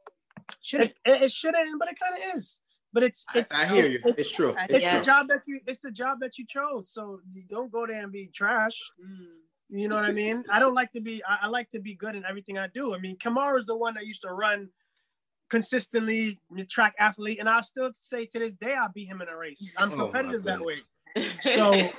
Should it, it, it shouldn't but it kind of is but it's I, it's I hear you. it's, It's true. I- it's Yeah. the job that you it's the job that you chose so you don't go there and be trash Mm. you know what i mean i don't like to be I, I like to be good in everything i do i mean kamara's the one that used to run consistently track athlete and i'll still say to this day i'll beat him in a race i'm Oh, competitive that way. So-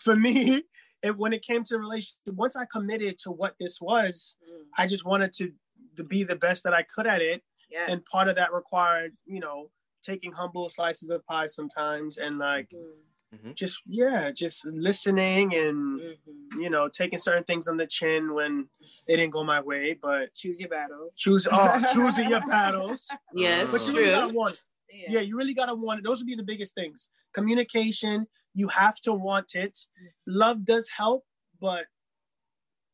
for me, it, when it came to relationship, once I committed to what this was, Mm. I just wanted to, to be the best that I could at it. Yes. And part of that required, you know, taking humble slices of pie sometimes and like Mm. just, yeah, just listening and, Mhm. you know, taking certain things on the chin when they didn't go my way, but Choose your battles. choose, oh, choosing your battles. yes, But you really true. gotta want it. Yeah, you really gotta want it. Those would be the biggest things. Communication, you have to want it. Love does help, but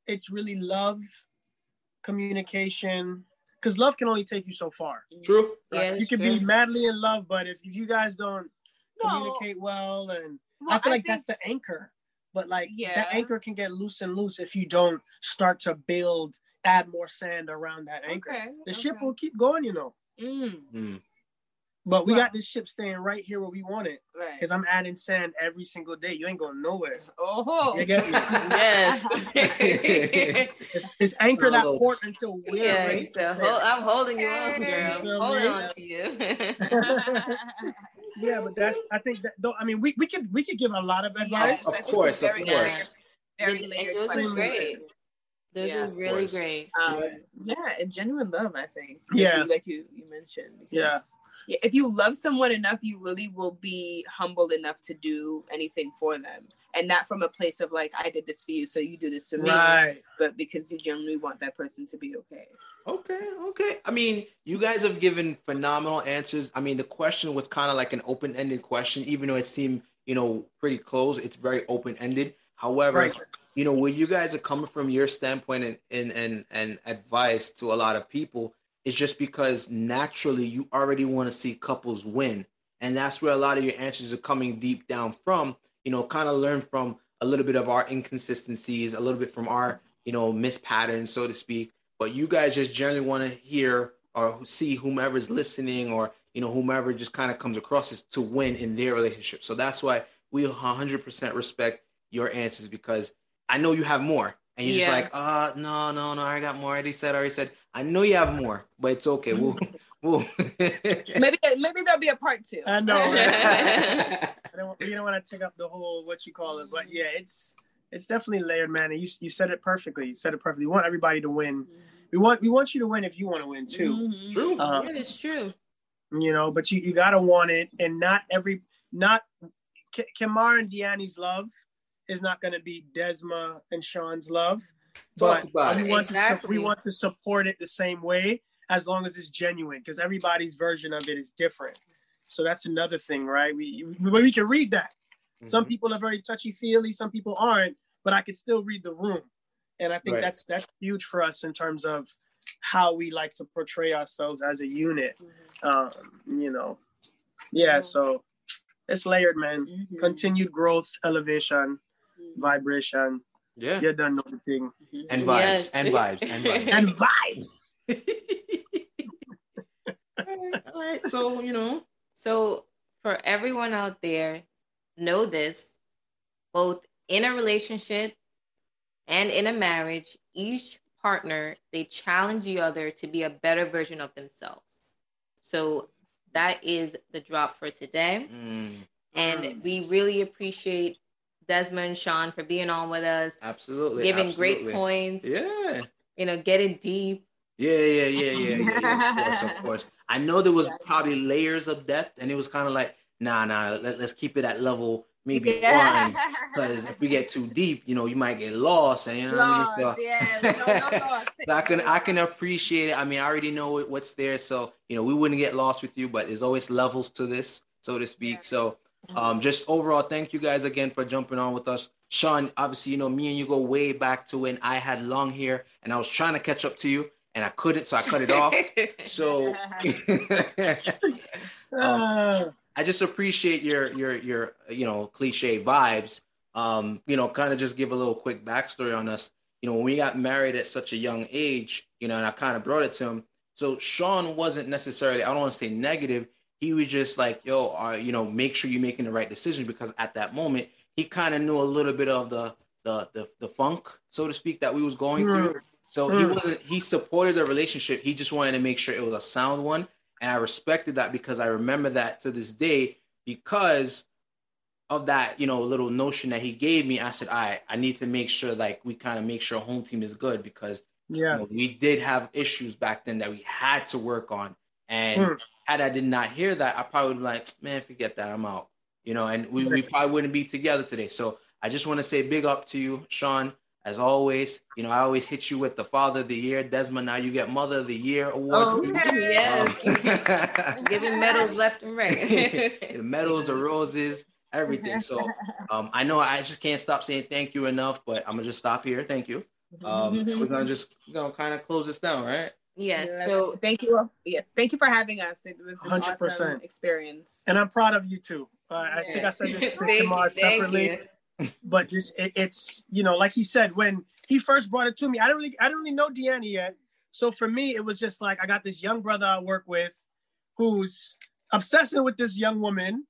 it's really love, communication, because love can only take you so far. True. Yeah, right? that's you can true. be madly in love, but if, if you guys don't No. communicate well, and Well, I feel like think- that's the anchor. But like Yeah. that anchor can get loose and loose if you don't start to build, add more sand around that anchor. Okay. The ship will keep going, you know. Mm. Mm. But we Right. got this ship staying right here where we want it. Right. Because I'm adding sand every single day. You ain't going nowhere. Oh. You get me? Yes. It's, it's anchored at Hello. port until we're yeah, ready. he said, Hold, I'm holding you on, girl. You I'm holding on to you. yeah, but that's I think that though I mean we, we could we could give a lot of advice. Yes. Of course, of course. Very And layered those were question. great. Those Yeah. were really great. Um, yeah, and genuine love, I think. Like Yeah. you- like you, you mentioned. because- Yeah. If you love someone enough, you really will be humble enough to do anything for them, and not from a place of like, I did this for you, so you do this for me, Right. but because you genuinely want that person to be okay. Okay, okay. I mean, you guys have given phenomenal answers. I mean, the question was kind of like an open-ended question, even though it seemed, you know, pretty close. It's very open-ended. However, Right. you know, where you guys are coming from your standpoint and and and, and advice to a lot of people is just because naturally you already want to see couples win. And that's where a lot of your answers are coming deep down from, you know, kind of learn from a little bit of our inconsistencies, a little bit from our, you know, missed patterns, so to speak. But you guys just generally want to hear or see whomever's listening or you know whomever just kind of comes across is to win in their relationship. So that's why we 100% respect your answers because i know you have more and you're Yeah. just like uh no no no i got more I already said I already said i know you have more but it's okay we'll, we'll Maybe maybe there'll be a part two. I know, right? I don't you don't want to take up the whole what you call it, but yeah, it's it's definitely layered, man. And you you said it perfectly. You said it perfectly. We want everybody to win. We want we want you to win if you want to win too. Mhm. True. Uh, yeah, it's true. you know but you, you gotta want it and not every not K- Kamar and Deanne's love is not going to be Desma and Sean's love Talk but about we it. want to we want to support it the same way as long as it's genuine because everybody's version of it is different so that's another thing right we we, we can read that some Mhm. people are very touchy feely some people aren't but I can still read the room and I think Right. that's that's huge for us in terms of how we like to portray ourselves as a unit um, you know, yeah. So it's layered, man. Mhm. Continued growth, elevation, vibration. yeah You done know the thing. and vibes Yes. and vibes and vibes And vibes. all right, all right so you know So, for everyone out there, know this both in a relationship and in a marriage, each partner they challenge the other to be a better version of themselves. So, that is the drop for today. mm, And we really appreciate Desmond Sean for being on with us, absolutely giving great points, yeah you know, getting deep. Yeah, yeah, yeah, yeah, yeah, yeah. Of course, of course. I know there was probably layers of depth, and it was kind of like, nah, nah. Let, let's keep it at level maybe one, because if we get too deep, you know, you might get lost, and you know what I mean. So, Lost, yeah, no, no, lost. so I can I can appreciate it. I mean, I already know what's there, so you know, we wouldn't get lost with you, but there's always levels to this, so to speak. Yeah. So, um, just overall, thank you guys again for jumping on with us. Sean, obviously, you know, me and you go way back to when I had long hair, and I was trying to catch up to you, and I couldn't, so I cut it off. So Um, I just appreciate your your your you know cliche vibes. Um, you know, kind of just give a little quick backstory on us. You know, when we got married at such a young age, you know, and I kind of brought it to him. So Sean wasn't necessarily, I don't want to say negative. He was just like, yo, uh, you know, make sure you're making the right decision because at that moment he kind of knew a little bit of the the the the funk, so to speak, that we was going through. So he Mm. wasn't. He supported the relationship. He just wanted to make sure it was a sound one, and I respected that because I remember that to this day because of that, you know, little notion that he gave me. I said, "I, right, I need to make sure, like, we kind of make sure home team is good because yeah. you know, we did have issues back then that we had to work on. And Mm. had I did not hear that, I probably would be like, man, forget that, I'm out. You know, and we, we probably wouldn't be together today. So I just want to say big up to you, Sean. As always, you know, I always hit you with the Father of the Year, Desmond. Now you get Mother of the Year award. Oh, yes. Um, Giving medals left and right. the medals, the roses, everything. So um, I know I just can't stop saying thank you enough, but I'm gonna just stop here. Thank you. Um, we're gonna just you know kind of close this down, right? Yes. Yeah. So thank you. Yeah, thank you for having us. It was an 100%. awesome experience. And I'm proud of you too. Uh, I think I said this to Thank Kamar separately. but just it, it's you know like he said when he first brought it to me i don't really i don't really know deanna yet so for me it was just like i got this young brother i work with who's obsessing with this young woman,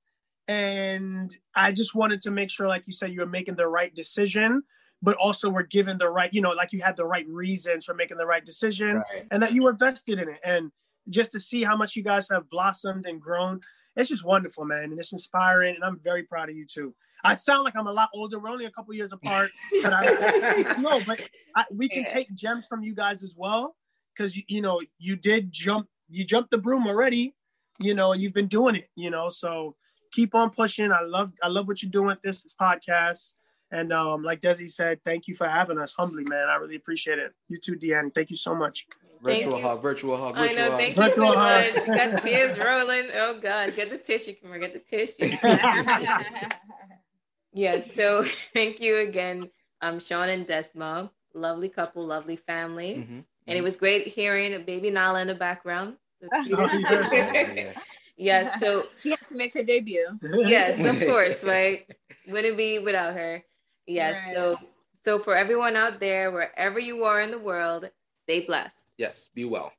and I just wanted to make sure, like you said, you were making the right decision, but also we were given the right, you know, like you had the right reasons for making the right decision, Right. and that you were vested in it, and just to see how much you guys have blossomed and grown, it's just wonderful, man, and it's inspiring, and I'm very proud of you too. I sound like I'm a lot older. We're only a couple years apart, but I, no, but I, we can take gems from you guys as well because you, you know you did jump you jumped the broom already you know and you've been doing it you know so keep on pushing i love i love what you're doing with this, this podcast and um like desi said thank you for having us humbly man i really appreciate it you too deanne thank you so much Thank virtual you. hug, virtual hug, I virtual know. hug. Thank you Virtual so hug. much. Got tears rolling. Oh God, get the tissue. Come get the tissue. yes. So thank you again, um, Sean and Desma. Lovely couple, lovely family, Mhm. and it was great hearing baby Nala in the background. Oh, yeah. Yeah. yes. So she has to make her debut. yes, of course, right? Wouldn't be without her. Yes. Right. So so for everyone out there, wherever you are in the world, stay blessed. Yes, be well.